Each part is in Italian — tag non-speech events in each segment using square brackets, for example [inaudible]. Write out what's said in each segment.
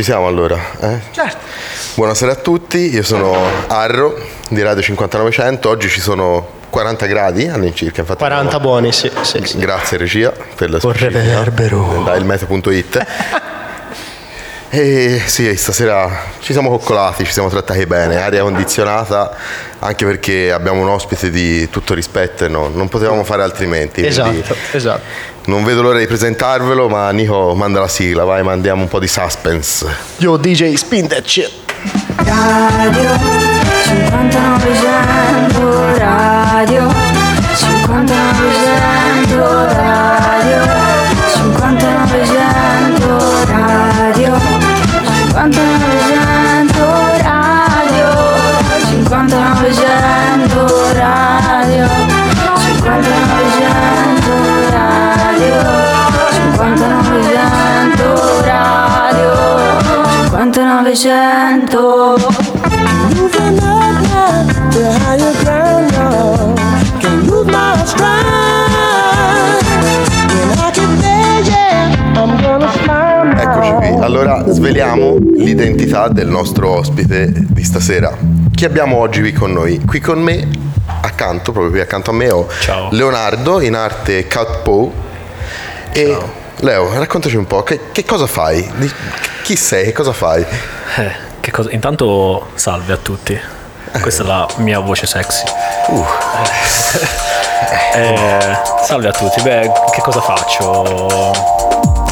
Ci siamo allora? Eh? Certo. Buonasera a tutti, io sono Arro di Radio 5900, oggi ci sono 40 gradi all'incirca. Infatti 40 abbiamo- buoni, sì. sì, sì. Grazie regia per la Con reverbero. Da ilmeteo.it. E sì, stasera ci siamo coccolati, ci siamo trattati bene, aria condizionata, anche perché abbiamo un ospite di tutto rispetto e no- non potevamo fare altrimenti. quindi Esatto, esatto. Non vedo l'ora di presentarvelo, ma Nico manda la sigla, vai, mandiamo un po' di suspense. Yo DJ spin that shit. Radio 5900 5900 Moving up now to higher ground now. Can't move my stride. When I get there, yeah, I'm gonna smile now. Eccoci qui, allora sveliamo l'identità del nostro ospite di stasera. Chi abbiamo oggi qui con noi? Qui con me, accanto, proprio qui accanto a me, ho Ciao. Leonardo, in arte Cat Poe. E Leo, raccontaci un po', che, che cosa fai? Di- chi sei? Cosa fai? Eh, che cosa? Intanto salve a tutti. Questa è la mia voce sexy. Uh, [laughs] Eh, salve a tutti. Beh, che cosa faccio?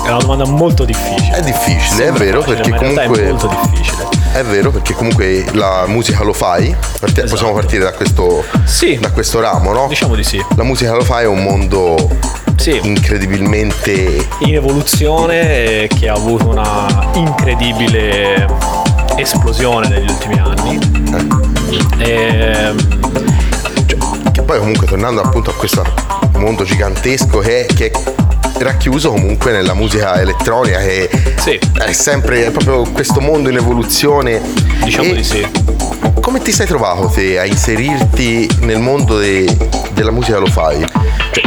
È una domanda molto difficile. è difficile, è Sembra vero, facile, perché comunque... è molto difficile. È vero perché comunque la musica lo fai, Parti- Esatto. possiamo partire da questo, Sì. da questo ramo, no? Diciamo di sì. La musica lo fai è un mondo Sì. incredibilmente In evoluzione eh, che ha avuto una incredibile esplosione negli ultimi anni. Ehm, Che poi comunque tornando appunto a questo mondo gigantesco che è, che è racchiuso comunque nella musica elettronica che Sì. è sempre è proprio questo mondo in evoluzione. Diciamo E di sì. Come ti sei trovato te a inserirti nel mondo de- della musica lo fai?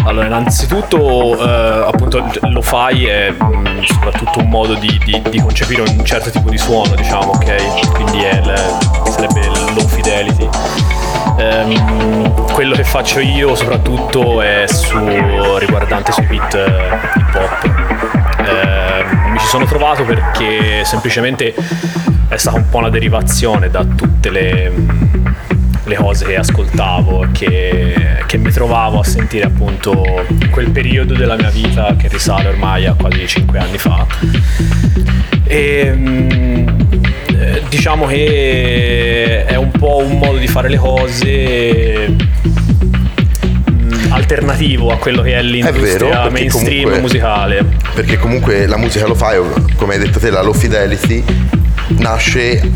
Allora, innanzitutto, eh, appunto, lo fai è mh, soprattutto un modo di, di- di concepire un certo tipo di suono, diciamo, ok? Quindi è il- sarebbe low fidelity. Ehm, quello che faccio io soprattutto è su, riguardante sui beat eh, hip hop. Mi ci sono trovato perché semplicemente è stata un po' una derivazione da tutte le le cose che ascoltavo, che, che mi trovavo a sentire appunto quel periodo della mia vita che risale ormai a quasi 5 anni fa. E mm, eh, diciamo che è un po' un modo di fare le cose alternativo a quello che è vero, l'industria perché mainstream comunque- musicale. Perché comunque la musica lo fai, come hai detto te, la low fidelity nasce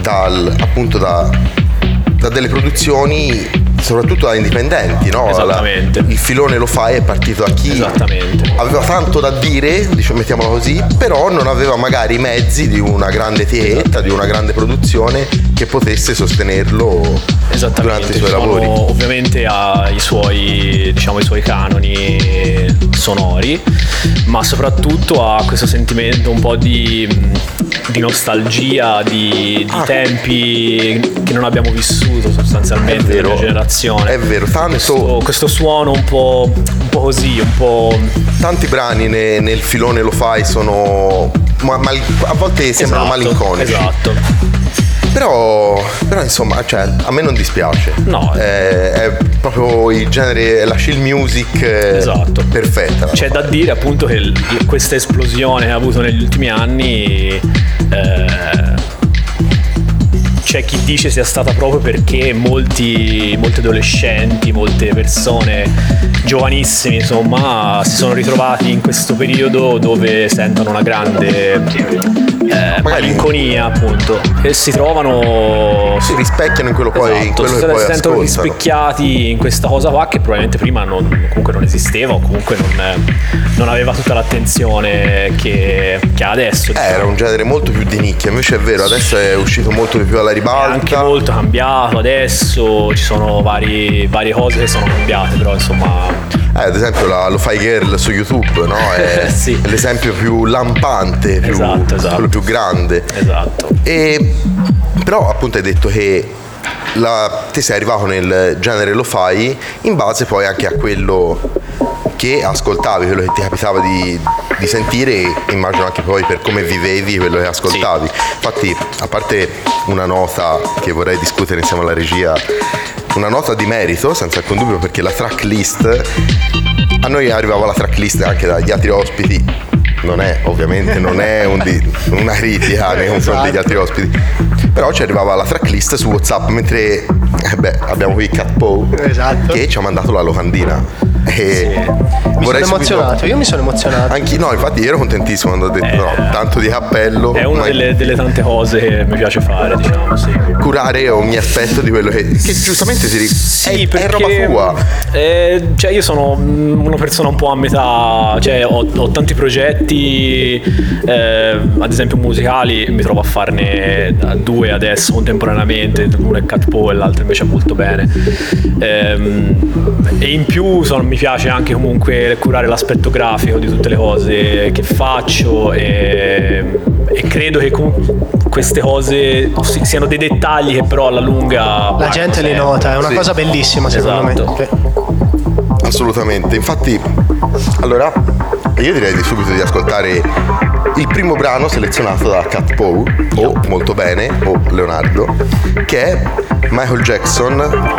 dal, appunto da, da delle produzioni soprattutto da indipendenti, no? Esattamente. La- il filone lo fai è partito da chi Esattamente. aveva tanto da dire, diciamo, mettiamola così, però non aveva magari i mezzi di una grande etichetta, di una grande produzione che potesse sostenerlo durante i suoi sono- lavori. ovviamente ha i suoi, diciamo, i suoi canoni sonori, ma soprattutto ha questo sentimento un po' di, di nostalgia, di, di Ah. tempi che non abbiamo vissuto sostanzialmente vero, nella generazione. è vero, tanto- Questo, questo suono un po', un po' così, un po'... Tanti brani ne- nel filone lo fai sono ma- mal- a volte sembrano Esatto, malinconici. Esatto. Però, però insomma, cioè, a me non dispiace. No. Eh, è proprio il genere, la chill music eh, Esatto. perfetta. C'è da dire appunto che questa esplosione che ha avuto negli ultimi anni eh, c'è chi dice sia stata proprio perché molti, molti adolescenti, molte persone giovanissime insomma si sono ritrovati in questo periodo dove sentono una grande eh, malinconia appunto e si trovano si rispecchiano in quello, poi, in Esatto, quello si che poi sentono rispecchiati in questa cosa qua che probabilmente prima non, comunque non esisteva o comunque non, non aveva tutta l'attenzione che, che ha adesso. Eh, era un genere molto più di nicchia, invece è vero, adesso è uscito molto di più alla È ribalta. anche molto cambiato adesso, ci sono vari- varie cose che sono cambiate, però insomma Eh, ad esempio la Lo Fi Girl su YouTube, no? È [laughs] Sì. l'esempio più lampante, più, Esatto, esatto. quello più grande. grande. Esatto. E, però appunto hai detto che la, te sei arrivato nel genere lo fai in base poi anche a quello che ascoltavi, quello che ti capitava di, di sentire e immagino anche poi per come vivevi quello che ascoltavi. Infatti, a parte una nota che vorrei discutere insieme alla regia, una nota di merito, senza alcun dubbio, perché la tracklist, a noi arrivava la tracklist anche dagli altri ospiti, non è ovviamente non è un di- una critica nei confronti degli altri ospiti, però ci arrivava la tracklist su WhatsApp mentre eh beh, abbiamo qui Cat Poe Esatto. che ci ha mandato la locandina. E Mi sono emozionato, io mi sono emozionato. Anche no, infatti io ero contentissimo quando ho detto no, tanto di cappello. È una ma delle, delle tante cose che mi piace fare, diciamo, sì. curare ogni aspetto di quello che, che giustamente si ri- Sì, è, perché è roba tua. eh, cioè io sono una persona un po' a metà, cioè ho, ho tanti progetti, eh, ad esempio musicali, mi trovo a farne due adesso contemporaneamente, uno è Cat Poe e l'altro invece è molto bene. Ehm, e in più sono- mi piace anche comunque curare l'aspetto grafico di tutte le cose che faccio e, e credo che comunque queste cose si- siano dei dettagli che però alla lunga... La gente li nota, è una Sì. cosa bellissima secondo Esatto. me. Assolutamente. Infatti, allora io direi di subito di ascoltare il primo brano selezionato da Cat Poe, o Molto Bene, o Leonardo, che è Michael Jackson,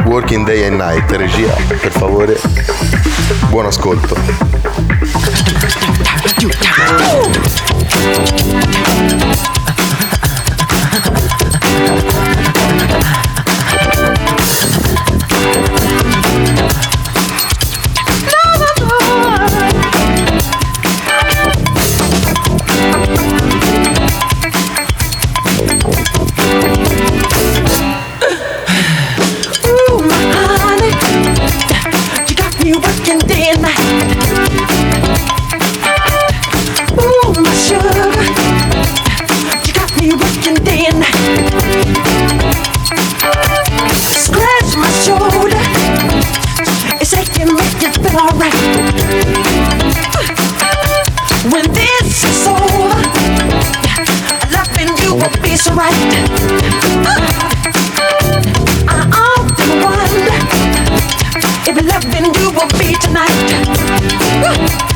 Working Day and Night. Regia, per favore, buon ascolto. [laughs] if loving you will be tonight.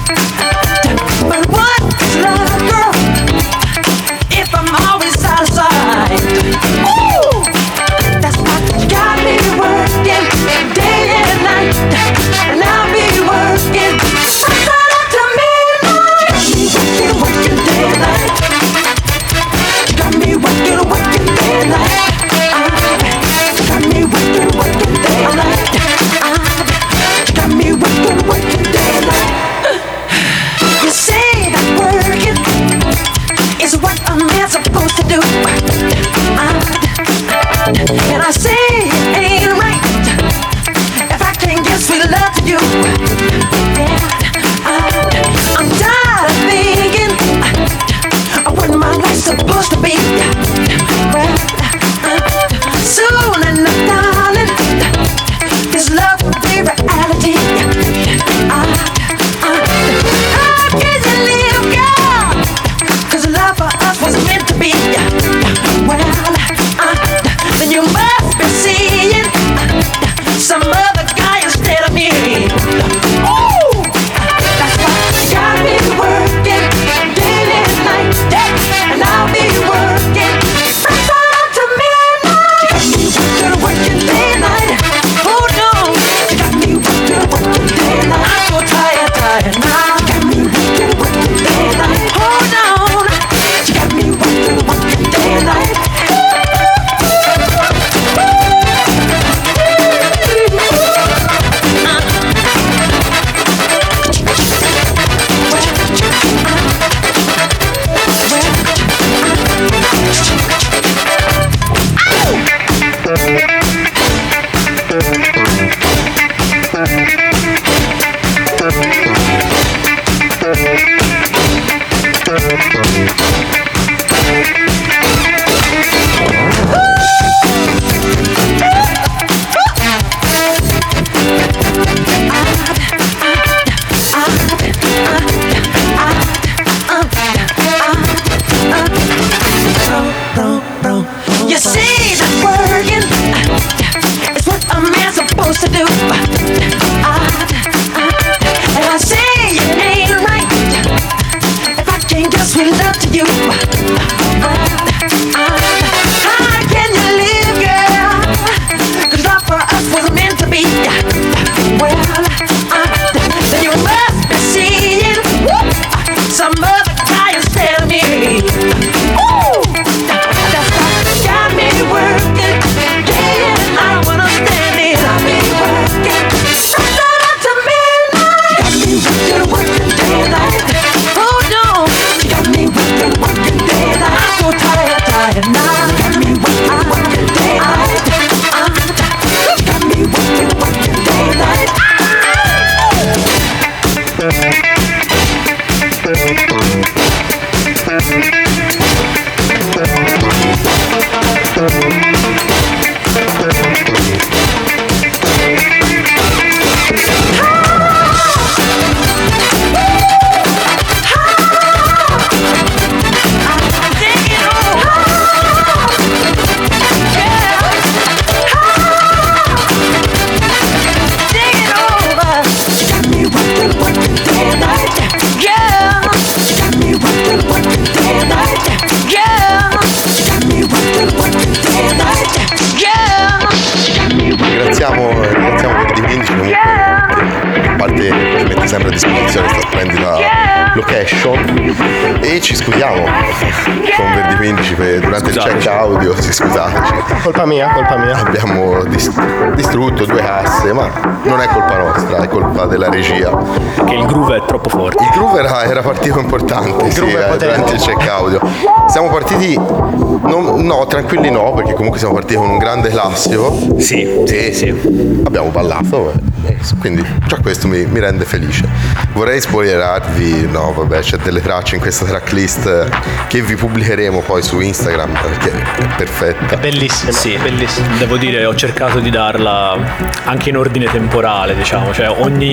È colpa della regia. Che il groove è troppo forte. Il groove era, era partito importante sì, groove è eh, potente. durante il check audio. Siamo partiti, non- no, tranquilli no, perché comunque siamo partiti con un grande classico. Sì, E sì. abbiamo ballato, eh, quindi già questo mi, mi rende felice. Vorrei spoilerarvi, no vabbè c'è delle tracce in questa tracklist che vi pubblicheremo poi su Instagram perché è perfetta. Bellissima, Sì, bellissima. Devo dire, ho cercato di darla anche in ordine temporale, diciamo, cioè ogni.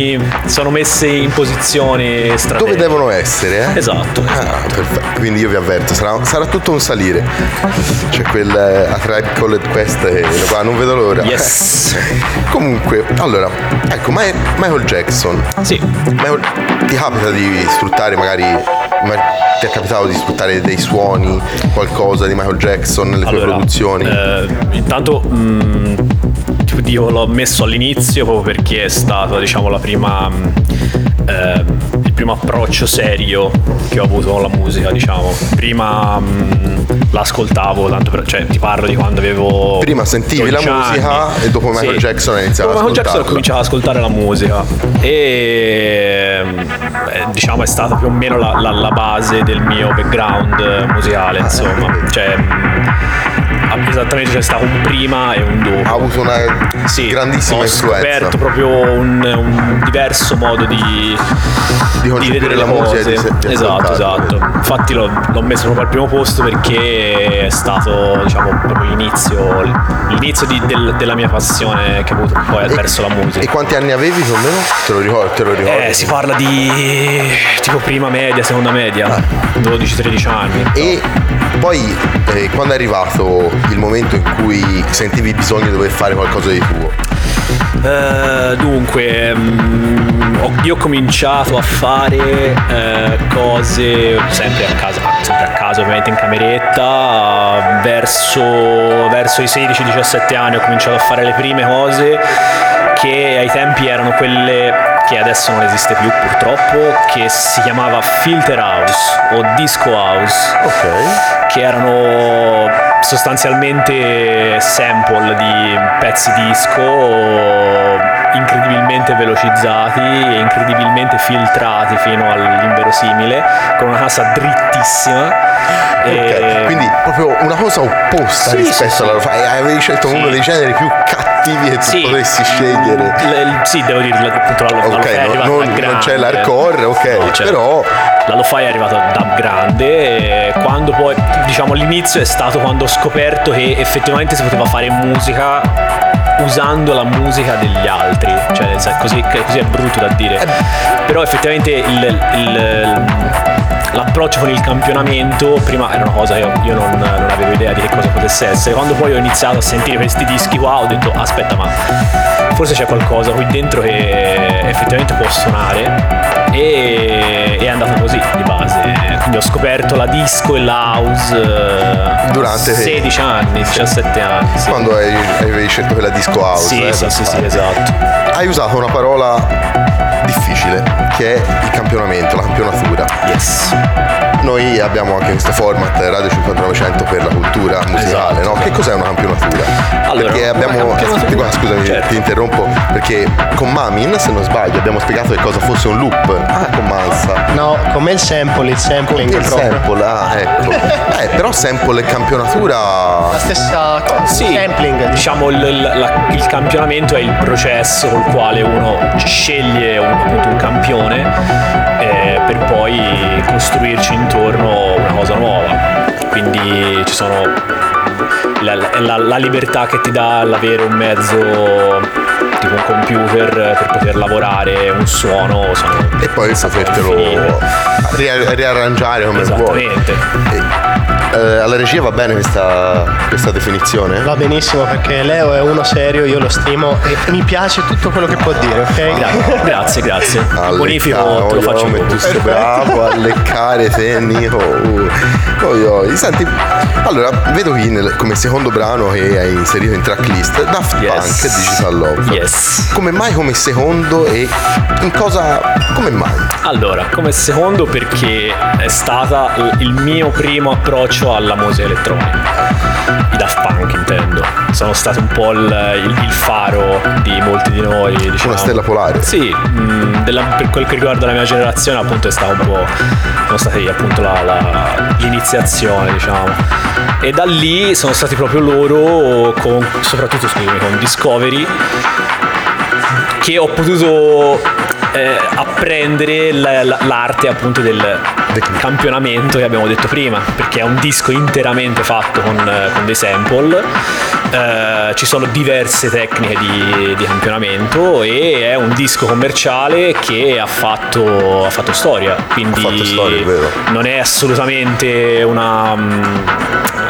Sono messe in posizioni strategiche. Dove devono essere? Eh? Esatto. Ah, perfetto. Quindi io vi avverto, sarà, sarà tutto un salire. C'è quel eh, A Tribe Called Quest e qua non vedo l'ora. Yes. [laughs] Comunque, allora, ecco, Michael Jackson. Sì. Michael- ti capita di sfruttare magari ma ti è capitato di sfruttare dei suoni, qualcosa di Michael Jackson nelle tue Allora, produzioni? eh, intanto mh, tipo, io l'ho messo all'inizio proprio perché è stato diciamo la prima eh, il primo approccio serio che ho avuto con la musica diciamo. Prima mh, l'ascoltavo tanto per, cioè ti parlo di quando avevo Prima sentivi la 12 musica anni. e dopo Michael Jackson hai iniziato Dopo ad Michael Jackson ho cominciato ad ascoltare la musica e eh, diciamo è stata più o meno la, la- la base del mio background musicale insomma. cioè esattamente c'è stato un prima e un dopo ha avuto una sì, grandissima ho influenza scoperto proprio un, un diverso modo di, di concepire vedere la musica e di, di esatto, esatto. Infatti l'ho, l'ho messo proprio al primo posto perché è stato diciamo proprio l'inizio, l'inizio di- del- della mia passione che ho avuto poi verso la musica. E quanti anni avevi più o meno? Te lo ricordi? Te lo ricordi? Eh, si parla di tipo prima media, seconda media, Ah. 12-13 anni. E poi eh, quando è arrivato il momento in cui sentivi bisogno di dover fare qualcosa di tuo? Eh, dunque, ho- io ho cominciato a fare eh, cose sempre a casa, sempre a casa ovviamente in cameretta, verso, verso i 16-17 anni ho cominciato a fare le prime cose che ai tempi erano quelle che adesso non esiste più purtroppo, che si chiamava Filter House o Disco House Ok. che erano sostanzialmente sample di pezzi disco incredibilmente velocizzati e incredibilmente filtrati fino all'inverosimile con una cassa drittissima Ok, e- quindi proprio una cosa opposta Sì, rispetto sì, alla sì. e avevi scelto uno dei generi più cattivi che Sì. potessi scegliere. L- l- sì, devo dire, appunto la, la Ok, non- non- non c'è l'hardcore, ok, No, c'è- però- La lo-fi è arrivata da grande quando poi, diciamo, l'inizio è stato quando ho scoperto che effettivamente si poteva fare musica usando la musica degli altri, cioè così, così è brutto da dire, Eh. però effettivamente il- il- l'approccio con il campionamento prima era una cosa che io, io non, non avevo idea di che cosa potesse essere, quando poi ho iniziato a sentire questi dischi qua ho detto aspetta ma forse c'è qualcosa qui dentro che effettivamente può suonare e è andato così di base, quindi ho scoperto la disco e la house eh, Durante- 16 anni, 17 anni. Sì. Quando hai- avevi scelto quella disco house. Sì, eh, sì, sì, sì, esatto. Hai usato una parola difficile che è il campionamento, la campionatura. Yes. Noi abbiamo anche questo format Radio 5900 per la cultura musicale, Esatto. no? Che cos'è una campionatura? Allora, perché abbiamo. campionatura- aspetti qua, scusami, Certo. ti interrompo. Perché con Mamin, se non sbaglio, abbiamo spiegato che cosa fosse un loop. Ah, con Mansa. No, con me il sample, il sampling Il proprio. sample, ah, ecco. [laughs] eh, però sample e campionatura. La stessa cosa. Sì, Sampling. diciamo il, il- la- il campionamento è il processo col quale uno sceglie un, appunto un campione eh, per poi costruirci intorno una cosa nuova. Quindi ci sono la, la- la libertà che ti dà l'avere un mezzo tipo un computer per poter lavorare un suono E poi ria- riarrangiare come vuoi. Esattamente. Eh, alla regia va bene questa, questa definizione? Va benissimo perché Leo è uno serio, io lo stimo e mi piace tutto quello che può dire, ok? Grazie. Grazie, grazie. A Bonifico te lo oi, faccio oi, io. tu sei bravo a leccare te Nico uh. Oi, oi. Senti, allora vedo qui nel- come secondo brano che hai inserito in tracklist Daft Yes. Punk Digital Love Yes. come mai come secondo e in cosa come mai Allora, come secondo perché è stata il mio primo approccio alla musica elettronica. I Daft Punk intendo. Sono stato un po' il, il- il faro di molti di noi. Diciamo. una stella polare Sì, mh, della- per quel che riguarda la mia generazione appunto è stata un po'. sono stati appunto la- la- l'iniziazione, diciamo. E da lì sono stati proprio loro, con, soprattutto scusami, con Discovery, che ho potuto eh, apprendere la- la- l'arte appunto del campionamento che abbiamo detto prima perché è un disco interamente fatto con, con dei sample. Eh, ci sono diverse tecniche di, di campionamento e è un disco commerciale che ha fatto, ha fatto storia quindi fatto storia, non è assolutamente una mm,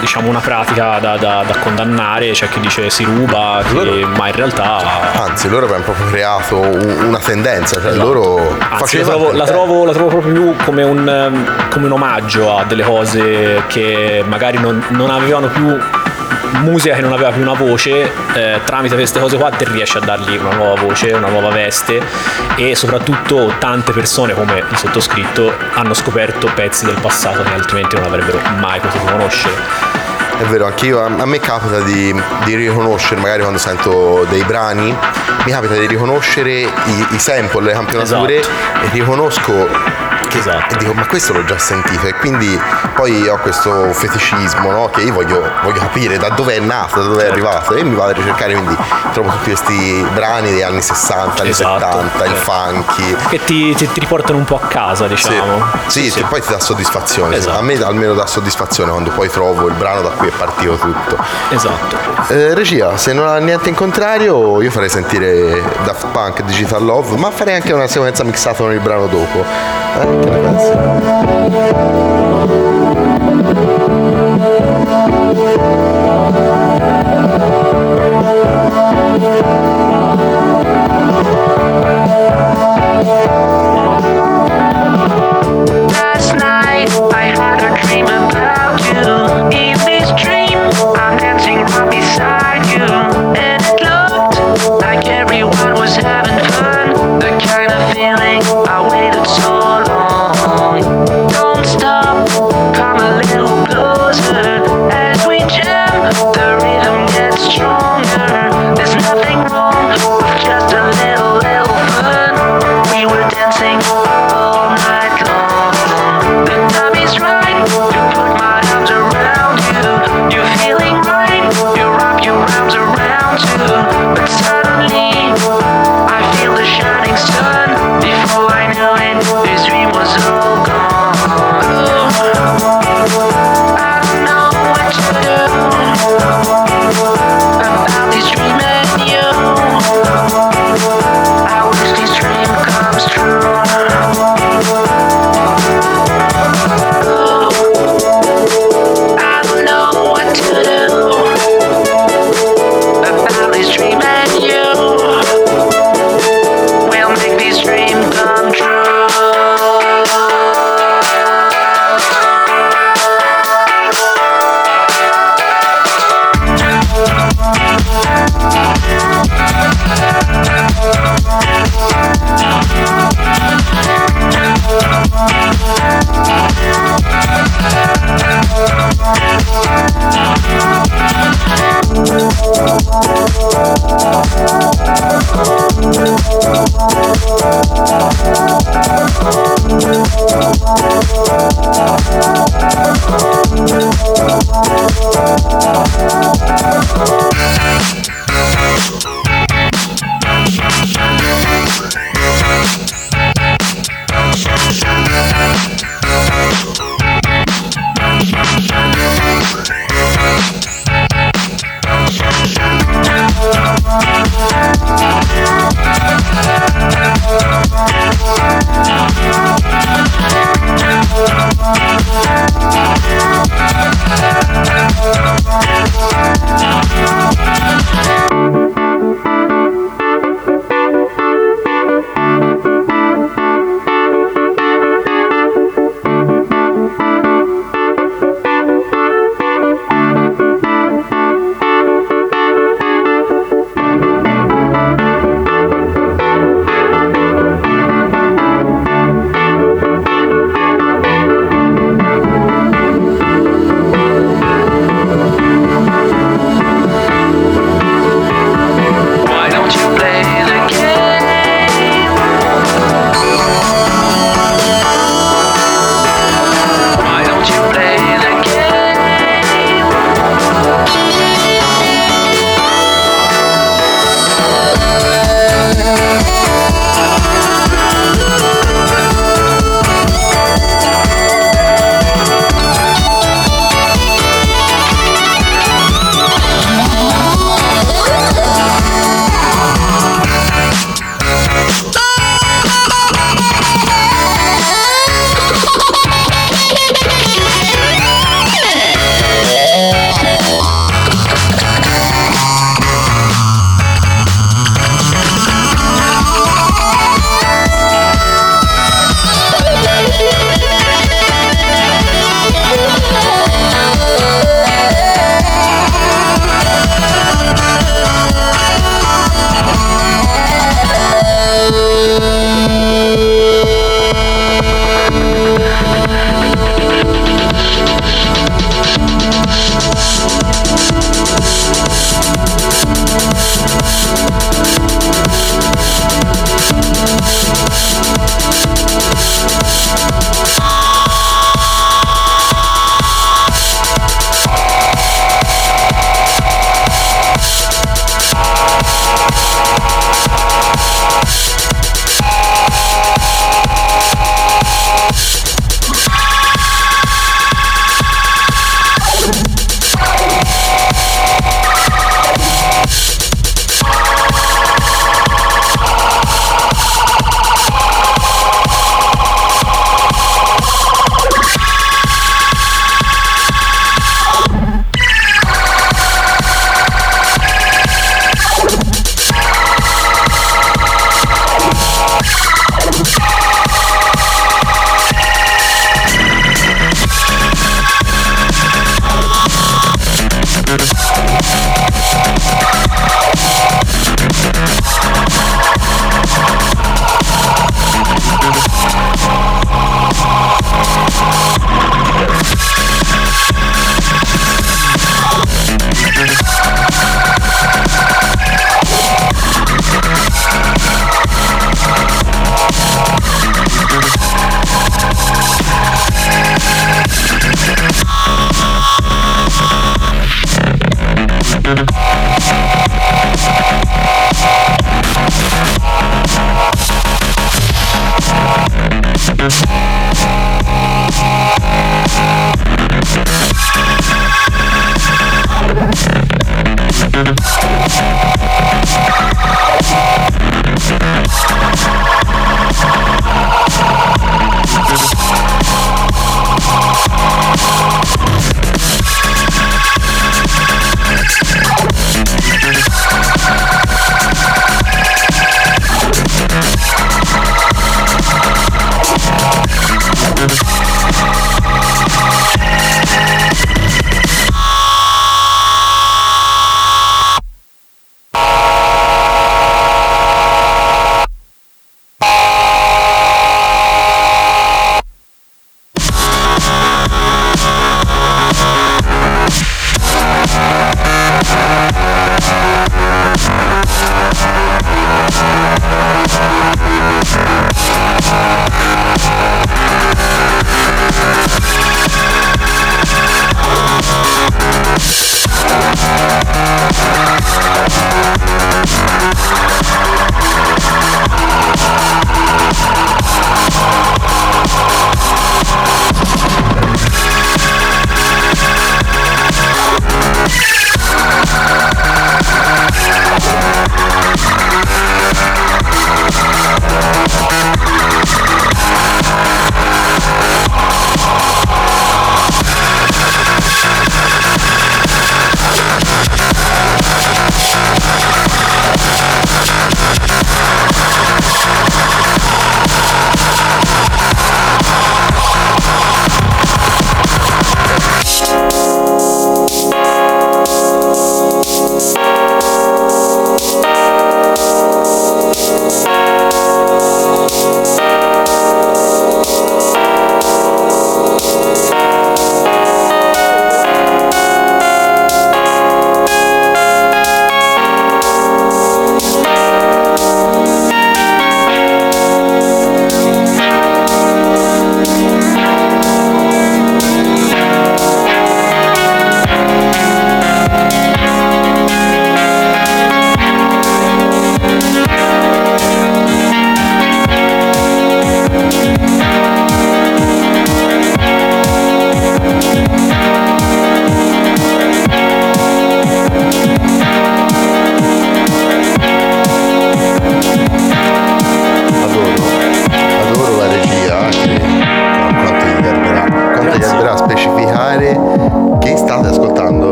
diciamo una pratica da, da- da condannare c'è chi dice si ruba Loro- ma in realtà anzi loro proprio creato un- una tendenza cioè Esatto. loro Anzi, trovo, la, trovo, la trovo proprio più come un, ehm, come un omaggio a delle cose che magari non, non avevano più musica che non aveva più una voce eh, tramite queste cose qua te riesci a dargli una nuova voce una nuova veste e soprattutto tante persone come il sottoscritto hanno scoperto pezzi del passato che altrimenti non avrebbero mai potuto conoscere È vero, anch'io, a a me capita di, di riconoscere, magari quando sento dei brani, mi capita di riconoscere i, i sample, le campionature Esatto. e riconosco che Esatto. e dico ma questo l'ho già sentito e quindi poi ho questo feticismo no? che io voglio, voglio capire da dove è nato, da dove è Certo. arrivato e mi vado a ricercare quindi trovo tutti questi brani degli anni 60, anni Esatto. 70, il Eh. funky. che ti, ti- ti riportano un po' a casa Sì, diciamo sì, sì, poi ti dà soddisfazione. Esatto. A me almeno dà soddisfazione quando poi trovo il brano da cui è partito tutto. esatto Eh, regia, se non ha niente in contrario, io farei sentire Daft Punk Digital Love, ma farei anche una sequenza mixata con il brano dopo. Eh, che ne pensi? Last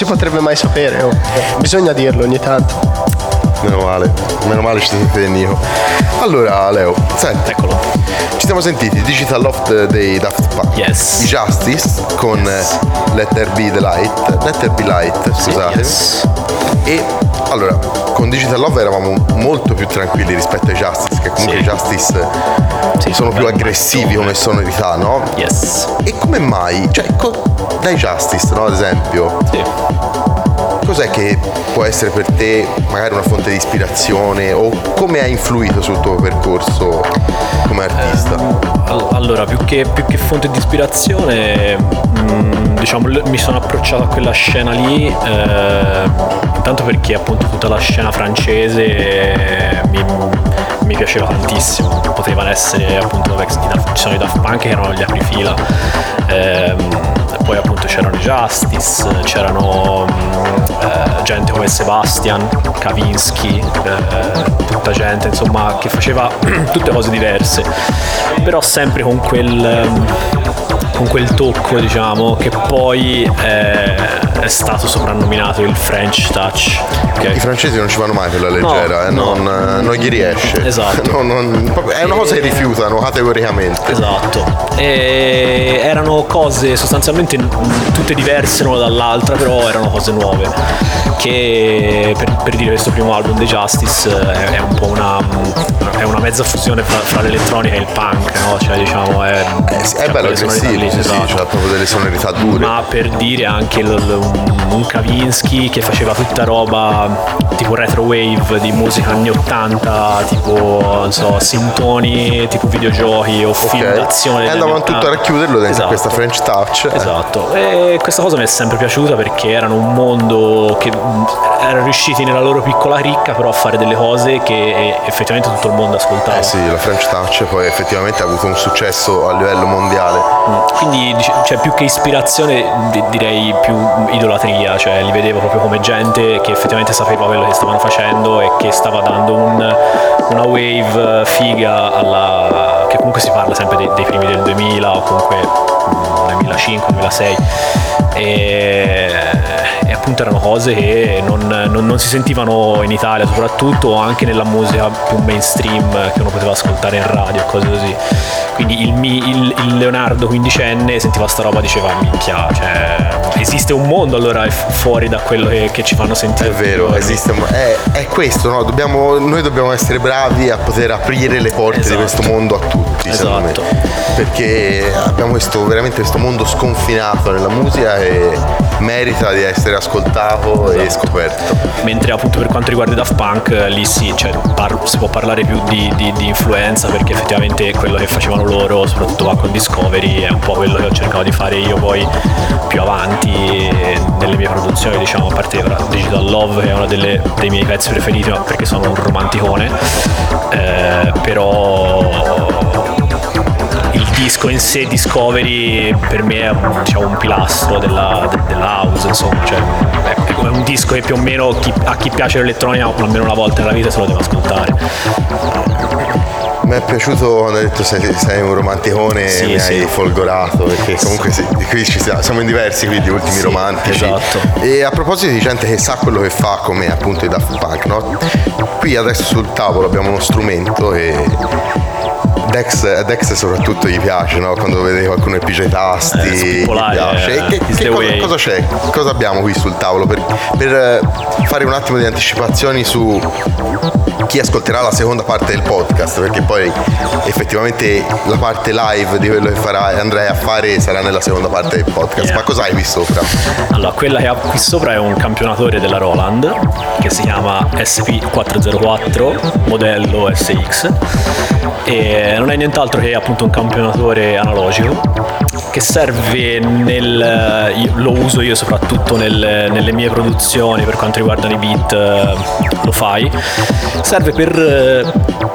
si potrebbe mai sapere, oh. bisogna dirlo ogni tanto. Meno male, meno male ci siete Nico. Allora Leo, senti, Eccolo. ci siamo sentiti Digital Loft dei Daft Punk, Yes. i Justice con eh, Let There Be the Light, Let There Be Light, scusate. Yes. E allora, con Digital Love eravamo molto più tranquilli rispetto ai Justice, che comunque Sì. i Justice Sì, sono più aggressivi come sonorità, no? Yes. E come mai? Cioè, co- dai Justice, no? Ad esempio, Sì. cos'è che può essere per te magari una fonte di ispirazione o come ha influito sul tuo percorso come artista? All- Allora, più che, più che fonte di ispirazione, mm, diciamo, mi sono approcciato a quella scena lì, eh, intanto perché appunto tutta la scena francese eh, mi, mi piaceva tantissimo. Potevano essere appunto i Daft- Punk che erano gli aprifila, ehm, poi appunto c'erano i Justice, c'erano mm, eh, gente come Sebastian, Kavinsky, eh, tutta gente insomma che faceva [clears throat] tutte cose diverse, però sempre con quel, ehm, con quel tocco diciamo che poi eh, è stato soprannominato il French Touch. ok? I francesi non ci vanno mai per la leggera, eh, no. non, eh, non gli riesce. [laughs] Esatto. [laughs] Non- non- è una cosa che rifiutano categoricamente. Esatto, e erano cose sostanzialmente tutte diverse l'una dall'altra, però erano cose nuove. Che per, per dire questo primo album The Justice eh, è un po' una, è una mezza fusione fra, fra l'elettronica e il punk, no? Cioè diciamo è, Eh sì, è bello aggressivo, lì, sì, sì, esatto. c'ha proprio delle sonorità dure. Ma per dire anche il- un, un Kavinsky che faceva tutta roba tipo retro wave di musica anni 80, tipo non so, sintoni, tipo videogiochi o film Ok. d'azione. E andavano tutto a 80. racchiuderlo dentro Esatto. questa French touch. Esatto, e questa cosa mi è sempre piaciuta perché erano un mondo che mh, erano riusciti nella loro piccola ricca però a fare delle cose che eh, effettivamente tutto il mondo ascoltava. Eh sì, la French touch poi effettivamente ha avuto un successo a livello mondiale. Mm, Quindi cioè, più che ispirazione di- direi più idolatria, cioè li vedevo proprio come gente che effettivamente sapeva quello che stavano facendo e che stava dando un- una wave figa alla... comunque si parla sempre dei, dei primi del 2000 o comunque mm, 2005-2006 e, e appunto erano cose che non, non- non si sentivano in Italia soprattutto anche nella musica più mainstream che uno poteva ascoltare in radio cose così quindi il, il- il Leonardo quindicenne sentiva sta roba e diceva minchia cioè esiste un mondo allora fuori da quello che, che ci fanno sentire È vero, giorni. esiste, un- è, è questo, no? Dobbiamo- noi dobbiamo essere bravi a poter aprire le porte Esatto. di questo mondo a tutti, Esatto. Perché abbiamo questo, veramente questo mondo sconfinato nella musica e merita di essere ascoltato e Esatto. scoperto. mentre appunto per quanto riguarda i Daft Punk eh, lì sì, cioè, par- si può parlare più di, di- di influenza perché effettivamente quello che facevano loro soprattutto va con Discovery è un po' quello che ho cercato di fare io poi più avanti nelle mie produzioni diciamo a parte Digital Love che è uno delle- dei miei pezzi preferiti perché sono un romanticone eh, però il disco in sé Discovery per me è diciamo, un pilastro della, de- della house insomma cioè, è è un disco che più o meno chi- a chi piace l'elettronica almeno una volta nella vita se lo deve ascoltare Mi è piaciuto quando hai detto sei, sei un romanticone Sì, mi sì. hai folgorato perché comunque sì, qui ci siamo, siamo in diversi quindi ultimi Sì, romantici esatto. e a proposito di gente che sa quello che fa come appunto i Daft Punk no? qui adesso sul tavolo abbiamo uno strumento e Dex, Dex soprattutto gli piace no? quando vede qualcuno che pigia i tasti Eh, gli piace. eh, che, che cosa, cosa c'è? cosa abbiamo qui sul tavolo per, per eh, fare un attimo di anticipazioni su chi ascolterà la seconda parte del podcast perché poi effettivamente la parte live di quello che farà Andrea a fare sarà nella seconda parte del podcast Yeah. ma cosa hai qui sopra? Allora, quella che ha qui sopra è un campionatore della Roland che si chiama SP404 modello SX e non è nient'altro che appunto un campionatore analogico che serve nel io- lo uso io soprattutto nel- nelle mie produzioni per quanto riguardano i beat eh, lo fai. Serve per eh,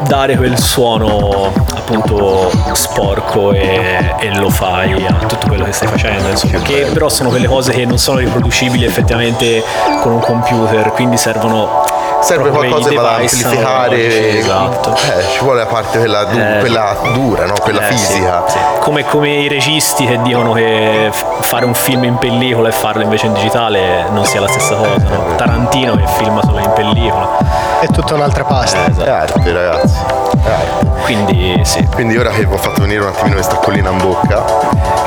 dare quel suono appunto sporco e, e lo fai a tutto quello che stai facendo insomma che però sono quelle cose che non sono riproducibili effettivamente con un computer quindi servono serve qualcosa i che vada a device amplificare analogici, esatto eh, ci vuole la parte quella, du- Eh. quella dura no? quella Eh, sì, fisica sì. Come, come i registi che dicono che fare un film in pellicola e farlo invece in digitale non sia la stessa cosa. no? Tarantino che filma solo in pellicola. È tutta un'altra pasta. Eh, esatto. è arte ragazzi è arte. Quindi sì. quindi ora che vi ho fatto venire un attimino questa collina in bocca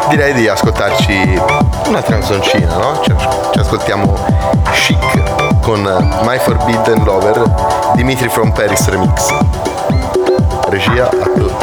direi di ascoltarci una canzoncina no? ci, ci ascoltiamo Chic con My Forbidden Lover Dimitri from Paris Remix. Regia a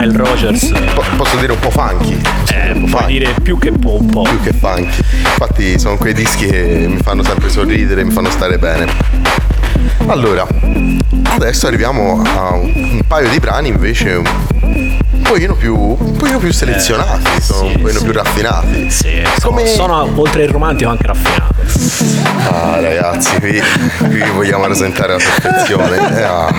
Nile Rogers po- posso dire un po' funky. eh, un po' dire più che po' un po'. più che funky. Infatti sono quei dischi che mi fanno sempre sorridere, mi fanno stare bene. Allora, adesso arriviamo a un, paio di brani invece un pochino più, un pochino più selezionati, sono sì, un pochino sì. più raffinati. Sì, sono, Come- sono oltre il romantico anche raffinato. Ah ragazzi, qui, qui vogliamo rasentare la perfezione. [laughs] Eh, ah.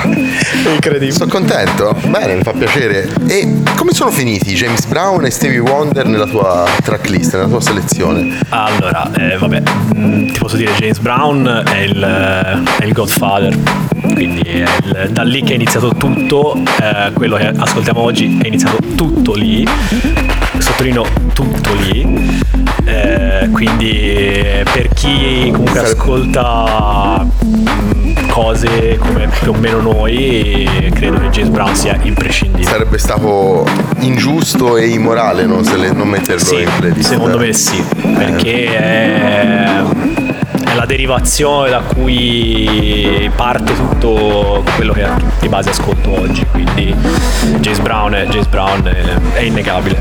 [laughs] Incredibile. Sono contento, bene, mi fa piacere. E come sono finiti James Brown e Stevie Wonder nella tua tracklist, nella tua selezione? Allora, eh, vabbè, mm, ti posso dire James Brown è il, è il Godfather, quindi è il- da lì che è iniziato tutto, eh, quello che ascoltiamo oggi è iniziato tutto lì, sottolineo tutto lì, eh, quindi per chi comunque ascolta cose come più o meno noi, credo che James Brown sia imprescindibile. Sarebbe stato ingiusto e immorale no? se le- non metterlo Sì, in playlist. secondo me sì, perché è, è la derivazione da cui parte tutto quello che di base ascolto oggi, quindi James Brown è, James Brown è, è innegabile.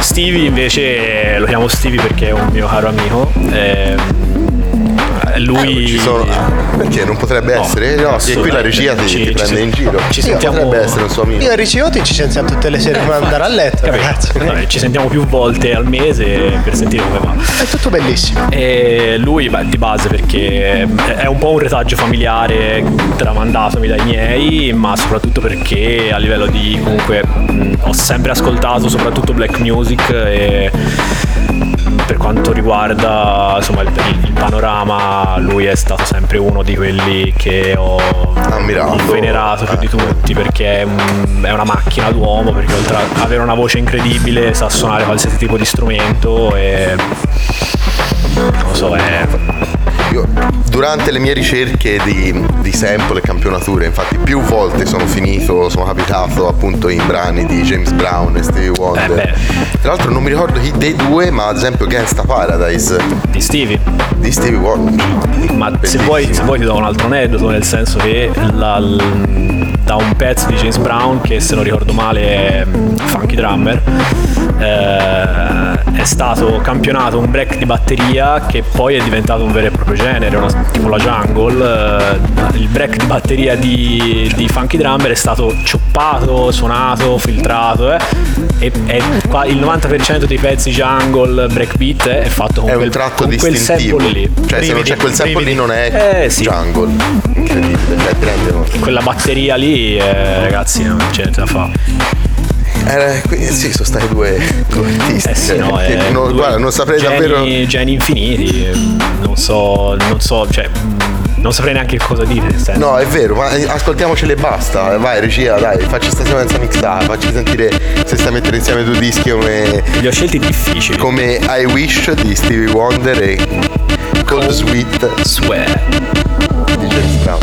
Stevie invece lo chiamo Stevie perché è un mio caro amico. e lui Eh, Ci sono- perché non potrebbe No, essere? No, che qui la regia ti, ci- ti ci prende sen- in giro. ci Sì, sentiamo- potrebbe essere un suo amico. Io e Riccioti ci sentiamo tutte le sere prima di andare a letto, ragazzi. Vabbè, ci sentiamo più volte al mese per sentire come va. È tutto bellissimo. E lui, beh, di base perché è un po' un retaggio familiare tramandatomi dai miei, ma soprattutto perché a livello di comunque mh, ho sempre ascoltato soprattutto black music e per quanto riguarda insomma il, il panorama lui è stato sempre uno di quelli che ho Ammirato. venerato più di tutti perché è, un- è una macchina d'uomo perché oltre ad avere una voce incredibile sa suonare qualsiasi tipo di strumento e non so è Io durante le mie ricerche di, di sample e campionature, infatti più volte sono finito, sono capitato appunto in brani di James Brown e Stevie Wonder. Eh. Tra l'altro non mi ricordo chi dei due, ma ad esempio Gangsta Paradise Di Stevie. di Stevie Wonder. Ma se vuoi, se vuoi ti do un altro aneddoto, nel senso che la- da un pezzo di James Brown, che se non ricordo male è mm, Funky Drummer, eh, è stato campionato un break di batteria che poi è diventato un vero e proprio genere, una- tipo la jungle. eh, il break di batteria di, di Funky Drummer è stato cioppato, suonato, filtrato, eh, e, e qua il 90% dei pezzi jungle, breakbeat eh, è fatto con È quel, tratto con quel sample lì. Cioè se non c'è quel sample lì non è Eh, sì. jungle. Incredibile, cioè quella batteria lì, eh, ragazzi, non c'è niente da fare. Eh, qui- sì, sono stati due, due artisti. Eh sì, no, che eh, non, guarda, non saprei geni, davvero. Geni infiniti, eh, non so, non so, cioè, non saprei neanche cosa dire. No, è vero, ma eh, ascoltiamocele e basta. Vai, regia, dai, facci sta sequenza mixata, facci sentire se stai a mettere insieme due dischi come, Li ho scelti difficili. come I Wish di Stevie Wonder e Cold Sweet Swear. di James Brown.